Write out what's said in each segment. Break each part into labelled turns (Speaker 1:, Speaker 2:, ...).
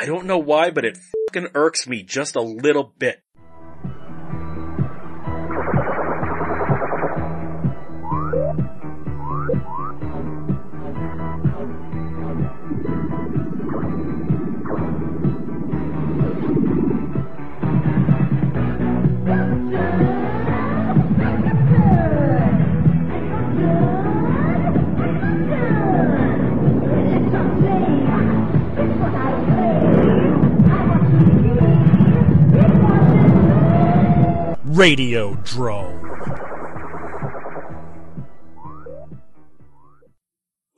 Speaker 1: I don't know why, but it fucking irks me just a little bit. Radio Drome.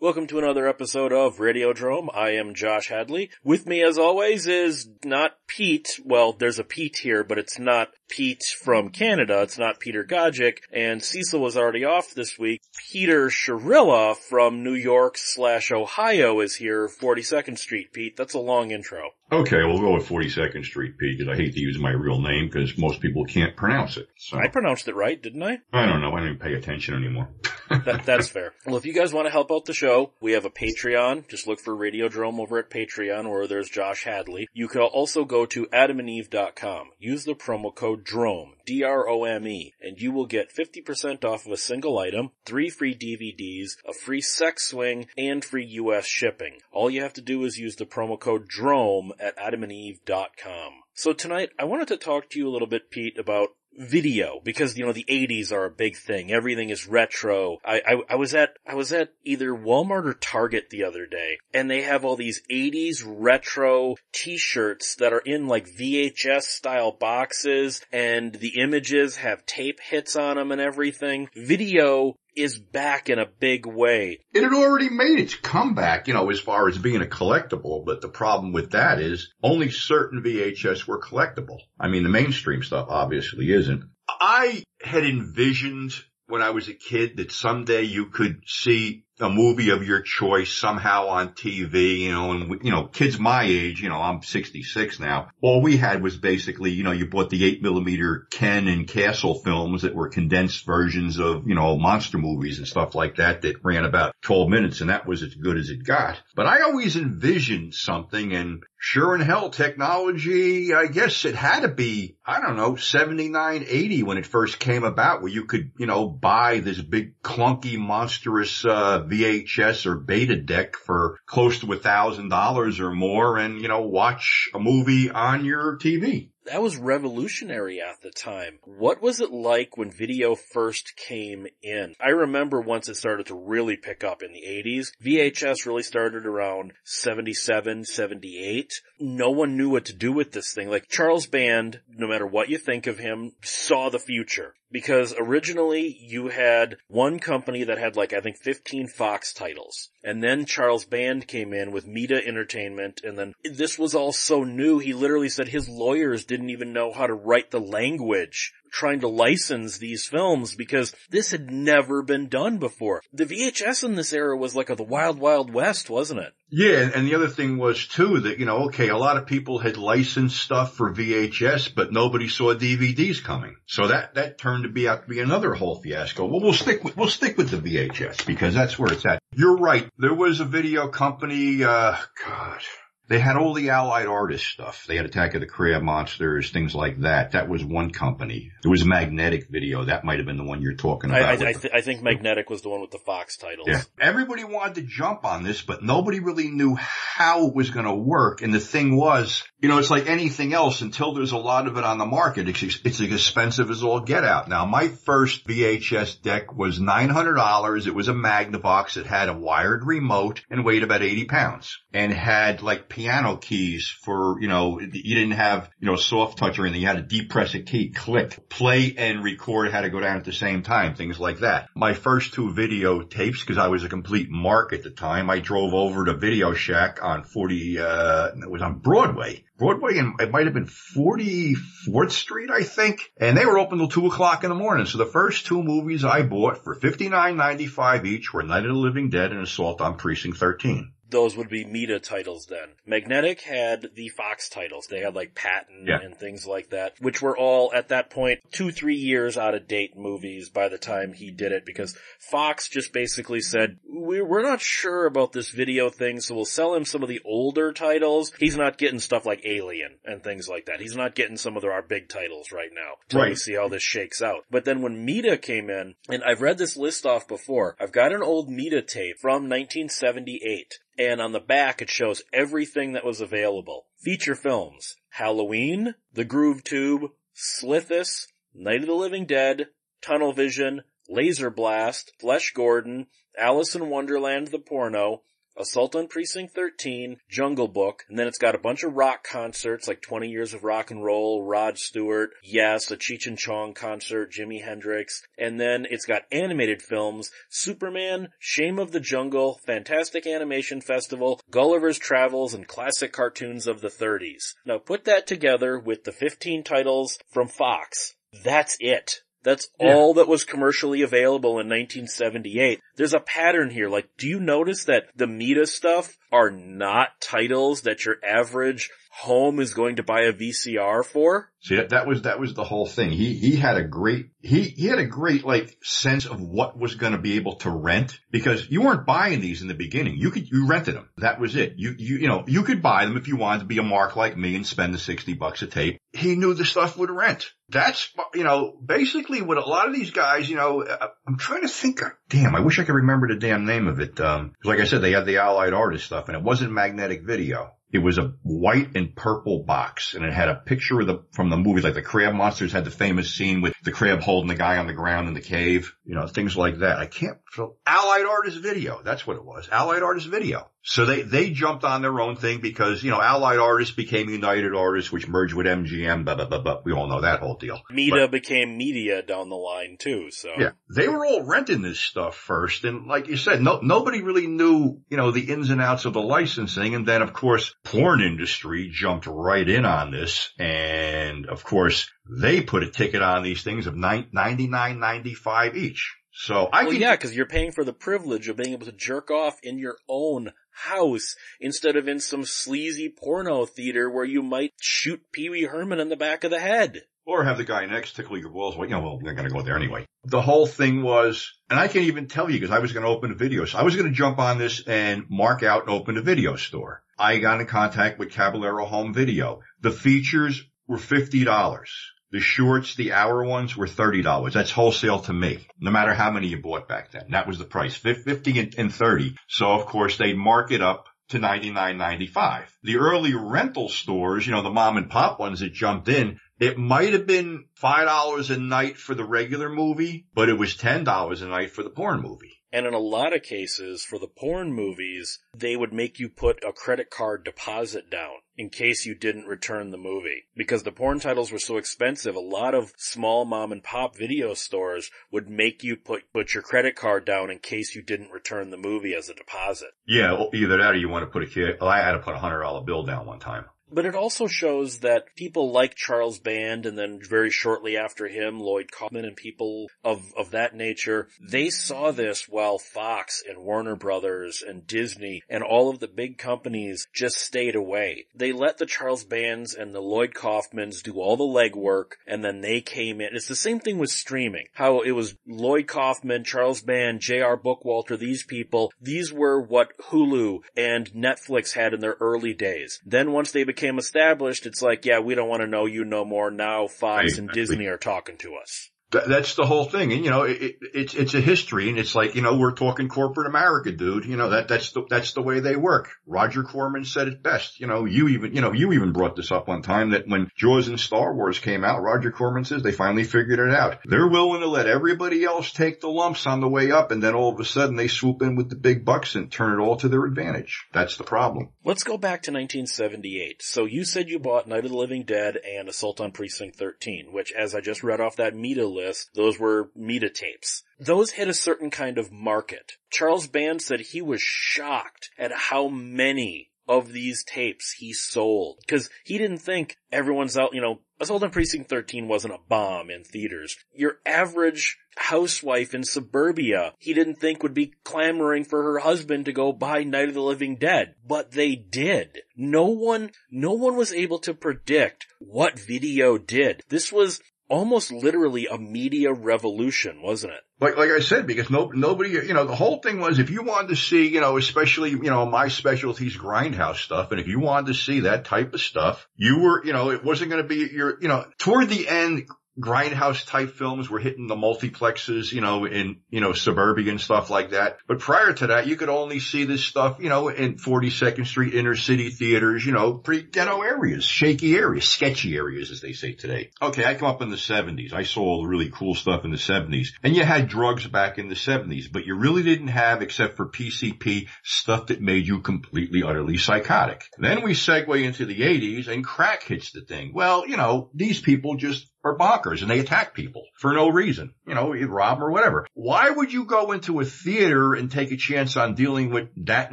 Speaker 1: Welcome to another episode of Radiodrome. I am Josh Hadley. With me as always is not Pete. Well, there's a Pete here, but it's not Pete from Canada. It's not Peter Gojic. And Cecil was already off this week. Peter Chiarella from New York slash Ohio is here, 42nd Street. Pete, that's a long intro.
Speaker 2: Okay, we'll go with 42nd Street, Pete, because I hate to use my real name because most people can't pronounce it. So
Speaker 1: I pronounced it right, didn't I?
Speaker 2: I don't know. I don't even pay attention anymore.
Speaker 1: that, that's fair. Well, if you guys want to help out the show, we have a Patreon. Just look for Radiodrome over at Patreon where there's Josh Hadley. You can also go to adamandeve.com. Use the promo code DROME, D-R-O-M-E, and you will get 50% off of a single item, three free DVDs, a free sex swing, and free US shipping. All you have to do is use the promo code DROME at adamandeve.com. So tonight, I wanted to talk to you a little bit, Pete, about video because you know the 80s are a big thing. Everything is retro. I, I i was at i was at either walmart or target the other day and they have all these 80s retro t-shirts that are in like vhs style boxes and the images have tape hits on them and everything. Video is back in a big way.
Speaker 2: It had already made its comeback, you know, as far as being a collectible, but the problem with that is only certain VHS were collectible. I mean, the mainstream stuff obviously isn't. I had envisioned when I was a kid that someday you could see a movie of your choice somehow on TV, you know, and you know, kids my age, you know, I'm 66 now. All we had was basically, you know, you bought the eight millimeter Ken and Castle films that were condensed versions of, you know, monster movies and stuff like that that ran about 12 minutes and that was as good as it got. But I always envisioned something and sure in hell technology, I guess it had to be, I don't know, 79, 80 when it first came about where you could, you know, buy this big clunky monstrous, uh, VHS or beta deck for close to a thousand dollars or more and, you know, watch a movie on your TV
Speaker 1: that was revolutionary at the time. What was it like when video first came in? I remember once it started to really pick up in the 80s. VHS really started around 77, 78. No one knew what to do with this thing. Like Charles Band, no matter what you think of him, saw the future because originally you had one company that had like I think 15 Fox titles. And then Charles Band came in with Meda Entertainment and then this was all so new he literally said his lawyers didn't even know how to write the language trying to license these films because this had never been done before. The VHS in this era was like a, the wild wild west, wasn't it?
Speaker 2: Yeah, and the other thing was too that, you know, okay, a lot of people had licensed stuff for VHS, but nobody saw DVDs coming. So that, that turned to be out to be another whole fiasco. Well, we'll stick with, we'll stick with the VHS because that's where it's at. You're right. There was a video company, uh, God, they had all the Allied artist stuff. They had Attack of the Crab Monsters, things like that. That was one company. It was Magnetic Video. That might have been the one you're talking about.
Speaker 1: I, I, I, th- I think Magnetic was the one with the Fox titles.
Speaker 2: Yeah. Everybody wanted to jump on this, but nobody really knew how it was going to work. And the thing was, you know, it's like anything else until there's a lot of it on the market. It's, it's as expensive as all get out. Now, my first VHS deck was $900. It was a Magnavox. It had a wired remote and weighed about 80 pounds and had like piano keys for, you know, you didn't have, you know, soft touch or anything. You had to depress a key, click, play and record had to go down at the same time, things like that. My first two video tapes, because I was a complete mark at the time, I drove over to Video Shack on 40, uh, it was on Broadway. Broadway and it might have been 44th Street, I think. And they were open till two o'clock in the morning. So the first two movies I bought for $59.95 each were Night of the Living Dead and Assault on Precinct 13.
Speaker 1: Those would be Meda titles then. Magnetic had the Fox titles. They had like Patton
Speaker 2: Yeah.
Speaker 1: and things like that, which were all at that point two, three years out of date movies by the time he did it because Fox just basically said, we're, not sure about this video thing, so we'll sell him some of the older titles. He's not getting stuff like Alien and things like that. He's not getting some of our big titles right now. Till we
Speaker 2: Right.
Speaker 1: see how this shakes out. But then when Meda came in, and I've read this list off before, I've got an old Meda tape from 1978. And on the back it shows everything that was available. Feature films. Halloween, The Groove Tube, Slithis, Night of the Living Dead, Tunnel Vision, Laser Blast, Flesh Gordon, Alice in Wonderland the Porno, Assault on Precinct 13, Jungle Book, and then it's got a bunch of rock concerts like 20 Years of Rock and Roll, Rod Stewart, Yes, a Cheech and Chong concert, Jimi Hendrix, and then it's got animated films, Superman, Shame of the Jungle, Fantastic Animation Festival, Gulliver's Travels, and classic cartoons of the 30s. Now put that together with the 15 titles from Fox. That's it. That's
Speaker 2: Yeah.
Speaker 1: all that was commercially available in 1978. There's a pattern here. Like, do you notice that the Meda stuff are not titles that your average home is going to buy a VCR for?
Speaker 2: See, that, that was, that was the whole thing. He, he had a great, he, he had a great like sense of what was going to be able to rent because you weren't buying these in the beginning. You could, you rented them. That was it. You, you, you know, you could buy them if you wanted to be a mark like me and spend the 60 bucks a tape. He knew the stuff would rent. That's, you know, basically what a lot of these guys, you know, uh, I'm trying to think, damn, I wish I could remember the damn name of it. Um, like I said, they had the Allied Artist stuff and it wasn't magnetic video. It was a white and purple box and it had a picture of the, from the movies, like the crab monsters had the famous scene with the crab holding the guy on the ground in the cave, you know, things like that. I can't, so Allied Artist Video. That's what it was. Allied Artist Video. So they, they jumped on their own thing because, you know, Allied Artists became United Artists, which merged with MGM, blah, blah, blah, blah. We all know that whole deal.
Speaker 1: Meda became media down the line too, so.
Speaker 2: Yeah. They were all renting this stuff first. And like you said, no, nobody really knew, you know, the ins and outs of the licensing. And then of course, porn industry jumped right in on this. And of course, they put a ticket on these things of nine ninety nine ninety five each. So I
Speaker 1: Well,
Speaker 2: can,
Speaker 1: yeah, because you're paying for the privilege of being able to jerk off in your own house instead of in some sleazy porno theater where you might shoot Pee Wee Herman in the back of the head.
Speaker 2: or have the guy next tickle your balls. Well, you know, well, they're going to go there anyway. The whole thing was, and I can't even tell you because I was going to open a video. So I was going to jump on this and mark out and open a video store. I got in contact with Caballero Home Video. The features were $50. The shorts, the hour ones were $30. That's wholesale to me, no matter how many you bought back then. That was the price, 50 and- and 30. So of course they mark it up to $99.95. The early rental stores, you know, the mom and pop ones that jumped in, it might have been $5 a night for the regular movie, but it was $10 a night for the porn movie.
Speaker 1: And in a lot of cases, for the porn movies, they would make you put a credit card deposit down in case you didn't return the movie. Because the porn titles were so expensive, a lot of small mom and pop video stores would make you put, put your credit card down in case you didn't return the movie as a deposit.
Speaker 2: Yeah, well, either that or you want to put a kid, well, I had to put a hundred dollar bill down one time.
Speaker 1: But it also shows that people like Charles Band and then very shortly after him, Lloyd Kaufman and people of, of that nature, they saw this while Fox and Warner Brothers and Disney and all of the big companies just stayed away. They let the Charles Bands and the Lloyd Kaufmans do all the legwork and then they came in. It's the same thing with streaming. How it was Lloyd Kaufman, Charles Band, J.R. Bookwalter, these people, these were what Hulu and Netflix had in their early days. Then once they became established, it's like, yeah, we don't want to know you no more. Now Fox and
Speaker 2: Exactly.
Speaker 1: Disney are talking to us.
Speaker 2: Th- that's the whole thing. And you know, it, it, it's, it's a history and it's like, you know, we're talking corporate America, dude. You know, that, that's the, that's the way they work. Roger Corman said it best. You know, you even, you know, you even brought this up one time that when Jaws and Star Wars came out, Roger Corman says they finally figured it out. They're willing to let everybody else take the lumps on the way up and then all of a sudden they swoop in with the big bucks and turn it all to their advantage. That's the problem.
Speaker 1: Let's go back to 1978. So you said you bought Night of the Living Dead and Assault on Precinct 13, which as I just read off that Meda list, those were Meda tapes. Those hit a certain kind of market. Charles Band said he was shocked at how many of these tapes he sold. Cause he didn't think everyone's out, you know, Assault on Precinct 13 wasn't a bomb in theaters. Your average housewife in suburbia he didn't think would be clamoring for her husband to go buy Night of the Living Dead. But they did. No one, no one was able to predict what video did. This was almost literally a media revolution, wasn't it?
Speaker 2: Like, like I said, because no, nobody, you know, the whole thing was if you wanted to see, you know, especially, you know, my specialties grindhouse stuff. And if you wanted to see that type of stuff, you were, you know, it wasn't going to be your, you know, toward the end, grindhouse type films were hitting the multiplexes, you know, in, you know, suburbia and stuff like that. But prior to that, you could only see this stuff, you know, in 42nd Street inner city theaters, you know, pretty ghetto areas, shaky areas, sketchy areas, as they say today. Okay. I come up in the 70s. I saw all the really cool stuff in the 70s and you had drugs back in the 70s, but you really didn't have, except for PCP, stuff that made you completely, utterly psychotic. Then we segue into the 80s and crack hits the thing. Well, you know, these people just are bonkers and they attack people for no reason. You know, you rob them or whatever. Why would you go into a theater and take a chance on dealing with that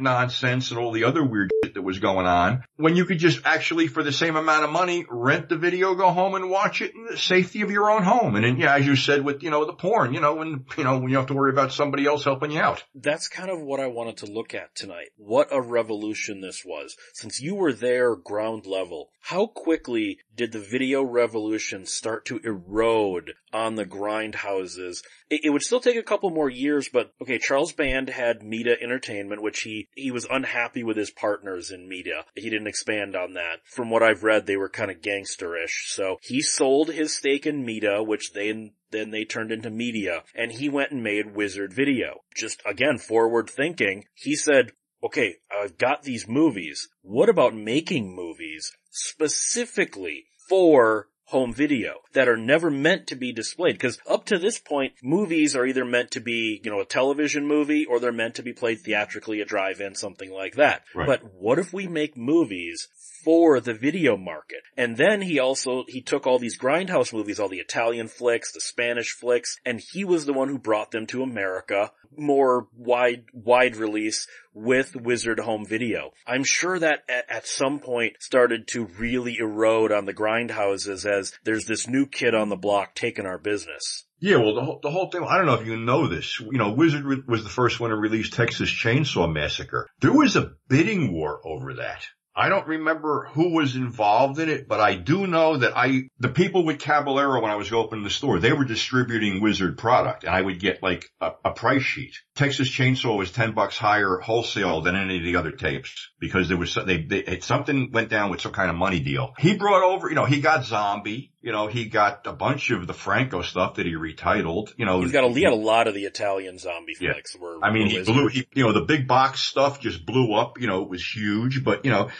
Speaker 2: nonsense and all the other weird shit that was going on when you could just actually, for the same amount of money, rent the video, go home and watch it in the safety of your own home? And then, yeah, as you said with, you know, the porn, you know, when, you know, when you have to worry about somebody else helping you out.
Speaker 1: That's kind of what I wanted to look at tonight. What a revolution this was. Since you were there ground level, how quickly did the video revolution start to erode on the grindhouses? It, it would still take a couple more years, but okay, Charles Band had Media Entertainment, which he, he was unhappy with his partners in media. He didn't expand on that. From what I've read, they were kind of gangsterish. So he sold his stake in Media, which they then they turned into media and he went and made Wizard Video. Just again, forward thinking. He said, okay, I've got these movies. What about making movies specifically for home video that are never meant to be displayed. Because up to this point, movies are either meant to be, you know, a television movie or they're meant to be played theatrically at drive-in, something like that.
Speaker 2: Right.
Speaker 1: But what if we make movies for the video market? And then he also, he took all these grindhouse movies, all the Italian flicks, the Spanish flicks, and he was the one who brought them to America, more wide, wide release with Wizard Home Video. I'm sure that at, some point started to really erode on the grindhouses as there's this new kid on the block taking our business.
Speaker 2: Yeah, well, the whole, the whole thing, I don't know if you know this, you know, Wizard re- was the first one to release Texas Chainsaw Massacre. There was a bidding war over that. I don't remember who was involved in it, but I do know that I, the people with Caballero when I was opening the store, they were distributing Wizard product and I would get like a, a price sheet. Texas Chainsaw was 10 bucks higher wholesale than any of the other tapes because there was, they, they, something went down with some kind of money deal. He brought over, you know, he got Zombie, you know, he got a bunch of the Franco stuff that he retitled, you know.
Speaker 1: He's got a, he had a lot of the Italian zombie
Speaker 2: Yeah.
Speaker 1: flicks were,
Speaker 2: I mean,
Speaker 1: were
Speaker 2: he blew, he, you know, the big box stuff just blew up, you know, it was huge, but you know,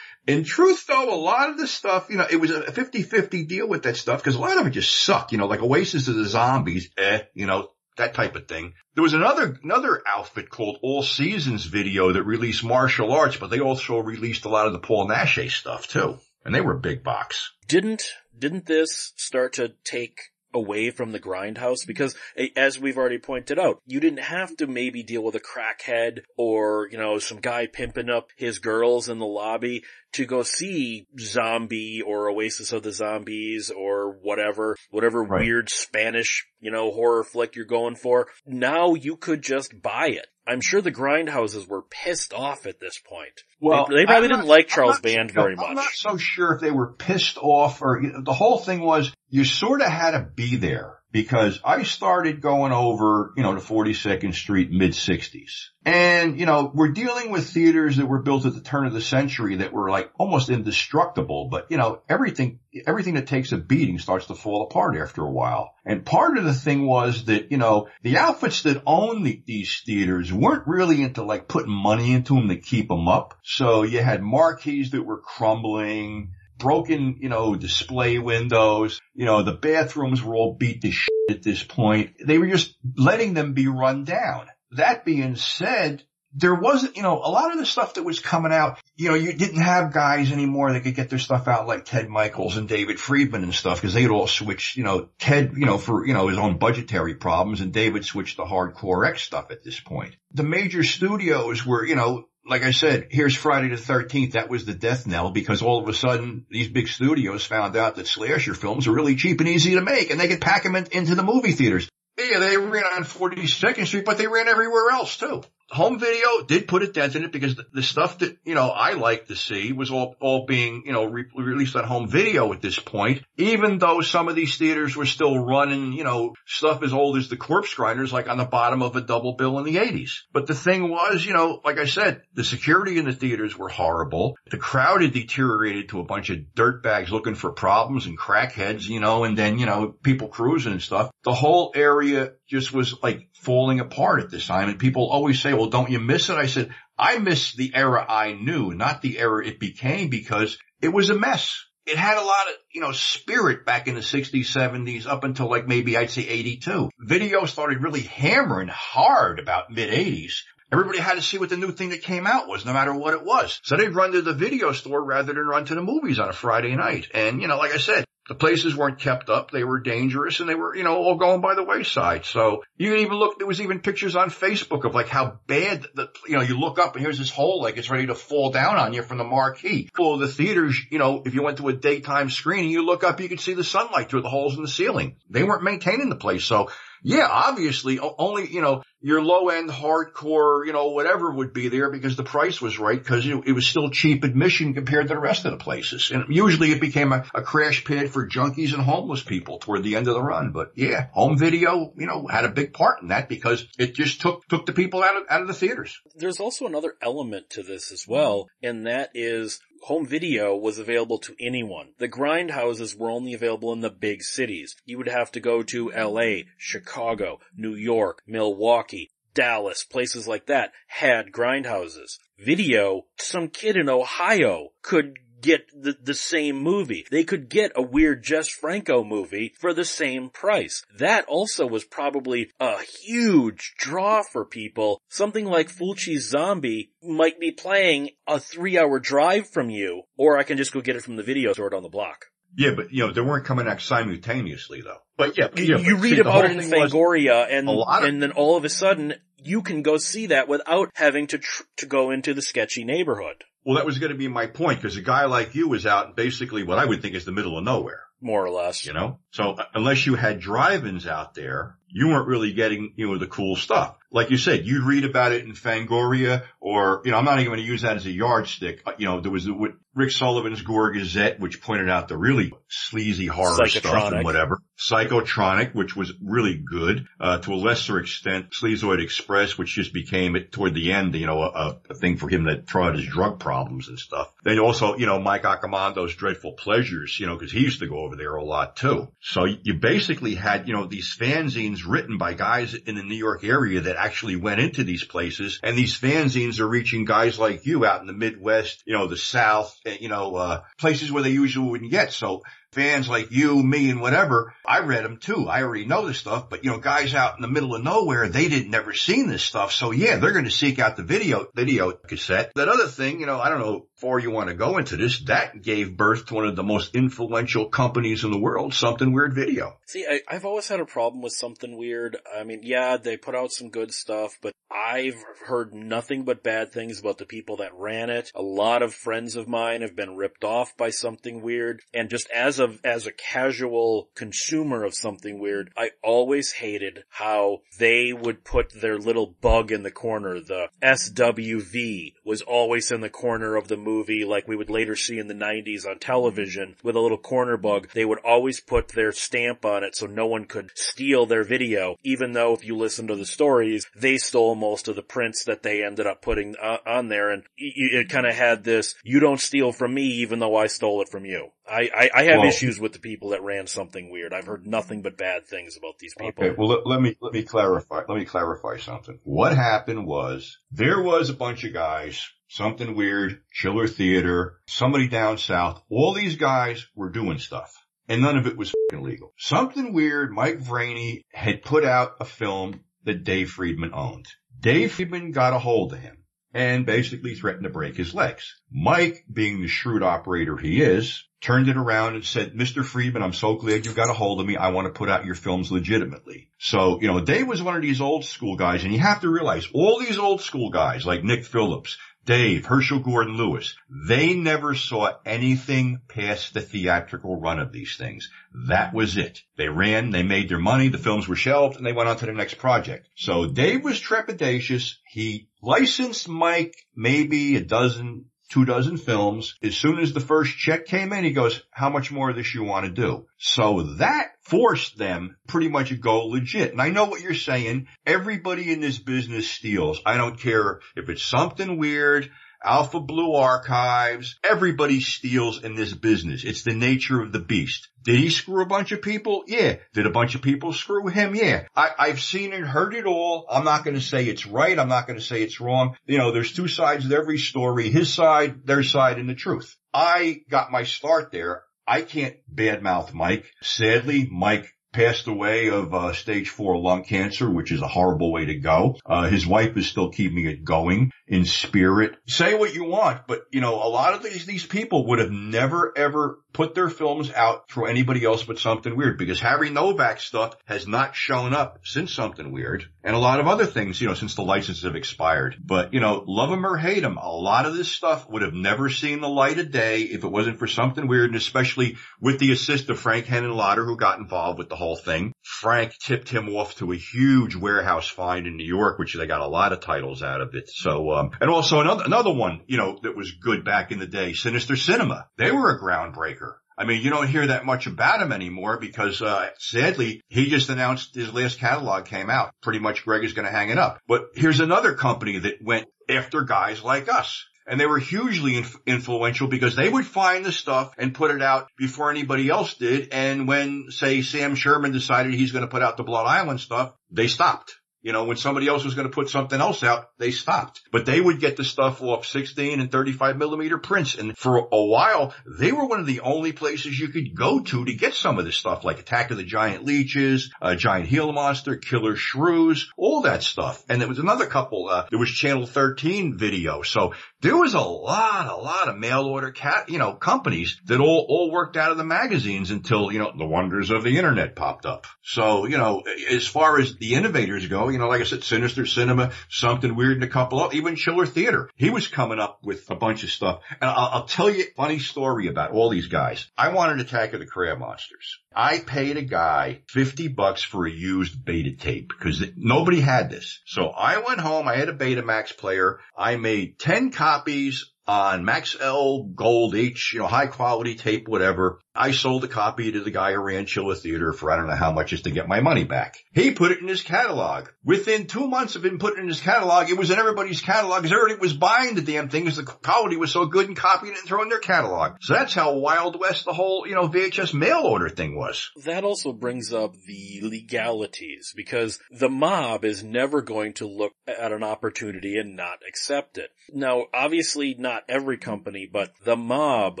Speaker 2: in truth though, a lot of the stuff, you know, it was a 50-50 deal with that stuff because a lot of it just sucked, you know, like Oasis of the Zombies, eh, you know, that type of thing. There was another, another outfit called All Seasons Video that released martial arts, but they also released a lot of the Paul Naschy stuff too. And they were a big box.
Speaker 1: didn't didn't this start to take away from the grindhouse? Because eh, as we've already pointed out you didn't have to maybe deal with a crackhead or you know some guy pimping up his girls in the lobby to go see zombie or oasis of the zombies or whatever whatever
Speaker 2: Right.
Speaker 1: weird spanish you know horror flick you're going for now you could just buy it I'm sure the grindhouses were pissed off at this point.
Speaker 2: Well,
Speaker 1: they, they probably
Speaker 2: I'm
Speaker 1: didn't like Charles
Speaker 2: not-
Speaker 1: Band very
Speaker 2: I'm
Speaker 1: much.
Speaker 2: not so sure if they were pissed off or you know, the whole thing was you sort of had to be there because I started going over, you know, to 42nd Street mid 60s. And, you know, we're dealing with theaters that were built at the turn of the century that were like almost indestructible, but you know, everything, everything that takes a beating starts to fall apart after a while. And part of the thing was that, you know, the outfits that owned the, these theaters weren't really into like putting money into them to keep them up. So you had marquees that were crumbling, broken, you know, display windows, you know, the bathrooms were all beat to shit at this point. They were just letting them be run down. That being said, there wasn't, you know, a lot of the stuff that was coming out, you know, you didn't have guys anymore that could get their stuff out like Ted Mikels and David Friedman and stuff because they'd all switched, you know, Ted, you know, for, you know, his own budgetary problems and David switched to hardcore X stuff at this point. The major studios were, you know, like I said, here's Friday the 13th. That was the death knell because all of a sudden these big studios found out that slasher films are really cheap and easy to make and they could pack them in, into the movie theaters. Yeah, they ran on 42nd Street, but they ran everywhere else too home video did put a dent in it because the, the, stuff that, you know, I like to see was all, all being, you know, re- released on home video at this point, even though some of these theaters were still running, you know, stuff as old as the corpse grinders, like on the bottom of a double bill in the eighties. But the thing was, you know, like I said, the security in the theaters were horrible. The crowd had deteriorated to a bunch of dirtbags looking for problems and crackheads, you know, and then, you know, people cruising and stuff. The whole area just was like falling apart at this time. And people always say, well, don't you miss it? I said, I miss the era I knew, not the era it became because it was a mess. It had a lot of, you know, spirit back in the 60s, 70s, up until like maybe I'd say 82. Video started really hammering hard about mid 80s. Everybody had to see what the new thing that came out was, no matter what it was. So they'd run to the video store rather than run to the movies on a Friday night. And, you know, like I said, the places weren't kept up. They were dangerous and they were, you know, all going by the wayside. So you can even look, there was even pictures on Facebook of like how bad the, you know, you look up and here's this hole like it's ready to fall down on you from the marquee. Of the theaters, you know, if you went to a daytime screening, you look up, you could see the sunlight through the holes in the ceiling. They weren't maintaining the place. So yeah, obviously only, you know, your low end hardcore, you know, whatever would be there because the price was right because it, it, was still cheap admission compared to the rest of the places. And usually it became a, a, crash pad for junkies and homeless people toward the end of the run. But yeah, home video, you know, had a big part in that because it just took, took the people out of, out of the theaters.
Speaker 1: There's also another element to this as well, and that is home video was available to anyone. The grindhouses were only available in the big cities. You would have to go to LA, Chicago, New York, Milwaukee, Dallas, places like that had grindhouses. Video, some kid in Ohio could get the, the same movie. They could get a weird Jess Franco movie for the same price. That also was probably a huge draw for people. Something like Fulci's Zombie might be playing a three hour drive from you, or I can just go get it from the video store on the block.
Speaker 2: Yeah, but you know, they weren't coming out simultaneously though. But yeah,
Speaker 1: you, you read see, about it in Fangoria and, and then all of a sudden you can go see that without having to, tr- to go into the sketchy neighborhood.
Speaker 2: Well, that was going to be my point because a guy like you was out basically what I would think is the middle of nowhere.
Speaker 1: More or less.
Speaker 2: You know? So uh, unless you had drive-ins out there, you weren't really getting, you know, the cool stuff. Like you said, you'd read about it in Fangoria or, you know, I'm not even going to use that as a yardstick. Uh, you know, there was the, Rick Sullivan's Gore Gazette, which pointed out the really sleazy horror stuff and whatever. Psychotronic, which was really good. Uh, to a lesser extent, Sleazoid Express, which just became it toward the end, you know, a, a thing for him that tried his drug problems and stuff. Then also, you know, Mike Accomando's Dreadful Pleasures, you know, cause he used to go over there a lot too. So you basically had, you know, these fanzines written by guys in the New York area that actually went into these places and these fanzines are reaching guys like you out in the Midwest, you know, the South, you know, uh, places where they usually wouldn't get. So fans like you, me, and whatever, I read them too. I already know this stuff, but you know, guys out in the middle of nowhere, they didn't never seen this stuff. So yeah, they're going to seek out the video, video cassette. That other thing, you know, I don't know far you want to go into this, that gave birth to one of the most influential companies in the world, Something Weird Video.
Speaker 1: See, I, I've always had a problem with Something Weird. I mean, yeah, they put out some good stuff, but I've heard nothing but bad things about the people that ran it. A lot of friends of mine have been ripped off by Something Weird, and just as of, as a casual consumer of something weird, I always hated how they would put their little bug in the corner. The SWV was always in the corner of the movie like we would later see in the 90s on television with a little corner bug. They would always put their stamp on it so no one could steal their video, even though if you listen to the stories, they stole most of the prints that they ended up putting uh, on there and it, it kind of had this, you don't steal from me even though I stole it from you. I, I, I have well, issues with the people that ran something weird. I've heard nothing but bad things about these people.
Speaker 2: Okay, well let, let me let me clarify. Let me clarify something. What happened was there was a bunch of guys, something weird, Chiller Theater, somebody down south. All these guys were doing stuff. And none of it was legal. Something weird, Mike Vraney had put out a film that Dave Friedman owned. Dave Friedman got a hold of him and basically threatened to break his legs. Mike, being the shrewd operator he is, turned it around and said, Mr. Friedman, I'm so glad you got a hold of me. I want to put out your films legitimately. So, you know, Dave was one of these old school guys and you have to realize all these old school guys like Nick Phillips, Dave, Herschell Gordon Lewis, they never saw anything past the theatrical run of these things. That was it. They ran, they made their money, the films were shelved, and they went on to the next project. So Dave was trepidatious. He licensed Mike maybe a dozen, two dozen films. As soon as the first check came in, he goes, how much more of this you want to do? So that forced them pretty much to go legit. And I know what you're saying. Everybody in this business steals. I don't care if it's something weird. Alpha Blue Archives, everybody steals in this business. It's the nature of the beast. Did he screw a bunch of people? Yeah. Did a bunch of people screw him? Yeah. I, I've seen and heard it all. I'm not going to say it's right. I'm not going to say it's wrong. You know, there's two sides to every story. His side, their side, and the truth. I got my start there. I can't badmouth Mike. Sadly, Mike passed away of uh, stage four lung cancer, which is a horrible way to go. Uh, his wife is still keeping it going in spirit. Say what you want, but you know, a lot of these, these people would have never ever put their films out for anybody else but something weird because Harry Novak stuff has not shown up since something weird and a lot of other things, you know, since the licenses have expired. But, you know, love him or hate him, a lot of this stuff would have never seen the light of day if it wasn't for something weird and especially with the assist of Frank Henenlotter who got involved with the whole thing. Frank tipped him off to a huge warehouse find in New York, which they got a lot of titles out of it. So, um, and also another, another one, you know, that was good back in the day, Sinister Cinema. They were a groundbreaker. I mean, you don't hear that much about him anymore because, uh, sadly, he just announced his last catalog came out. Pretty much Greg is going to hang it up. But here's another company that went after guys like us. And they were hugely inf- influential because they would find the stuff and put it out before anybody else did. And when, say, Sam Sherman decided he's going to put out the Blood Island stuff, they stopped. You know, when somebody else was going to put something else out, they stopped. But they would get the stuff off 16 and 35 millimeter prints. And for a while, they were one of the only places you could go to to get some of this stuff, like Attack of the Giant Leeches, uh, Giant Gila Monster, Killer Shrews, all that stuff. And there was another couple, uh, there was Channel 13 video. So there was a lot, a lot of mail order cat, you know, companies that all, all worked out of the magazines until, you know, the wonders of the internet popped up. So, you know, as far as the innovators go, you know, like I said, Sinister Cinema, something weird in a couple of, even Chiller Theater. He was coming up with a bunch of stuff. And I'll, I'll tell you a funny story about all these guys. I wanted Attack of the Crab Monsters. I paid a guy 50 bucks for a used beta tape because nobody had this. So I went home. I had a Betamax player. I made 10 copies on Maxell Gold H, you know, high quality tape, whatever. I sold a copy to the guy who ran Chiller Theater for I don't know how much just to get my money back. He put it in his catalog. Within two months of him putting it in his catalog, it was in everybody's catalog because everybody was buying the damn thing because the quality was so good and copying it and throwing their catalog. So that's how Wild West the whole, you know, VHS mail order thing was.
Speaker 1: That also brings up the legalities because the mob is never going to look at an opportunity and not accept it. Now, obviously not every company, but the mob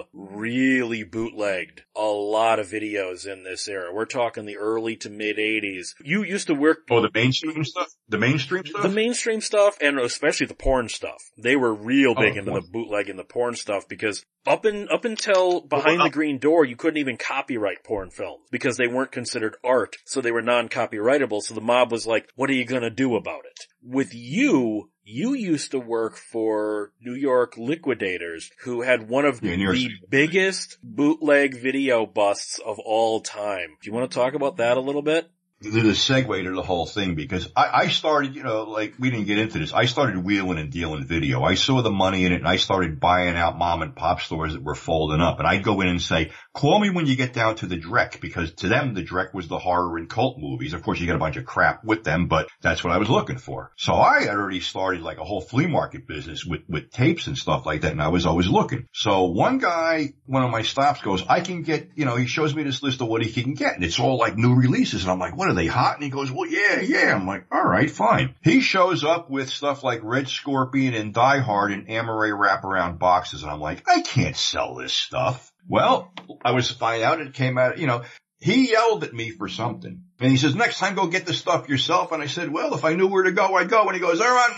Speaker 1: really bootlegged a lot of videos in this era. We're talking the early to mid 80s. You used to work.
Speaker 2: Oh, the mainstream stuff? The mainstream stuff?
Speaker 1: The mainstream stuff and especially the porn stuff. They were real oh, big oh, into porn. the bootleg and the porn stuff because up in, up until behind well, the green door, you couldn't even copyright porn films because they weren't considered art. So they were non-copyrightable. So the mob was like, what are you gonna do about it? With you, you used to work for New York Liquidators, who had one of yeah, the biggest bootleg video busts of all time. Do you want to talk about that a little bit?
Speaker 2: The segue to the whole thing because I, I started, you know, like we didn't get into this. I started wheeling and dealing video. I saw the money in it and I started buying out mom and pop stores that were folding up. And I'd go in and say, call me when you get down to the Drek because to them, the Drek was the horror and cult movies. Of course, you get a bunch of crap with them, but that's what I was looking for. So I had already started like a whole flea market business with, with tapes and stuff like that. And I was always looking. So one guy, one of my stops goes, I can get, you know, he shows me this list of what he can get and it's all like new releases. And I'm like, what are they hot? And he goes, well, yeah, yeah. I'm like, all right, fine. He shows up with stuff like Red Scorpion and Die Hard in Amaray wraparound boxes. And I'm like, I can't sell this stuff. Well, I was to find out it came out, you know, he yelled at me for something. And he says, next time go get the stuff yourself. And I said, well, if I knew where to go, I'd go. And he goes, they're on,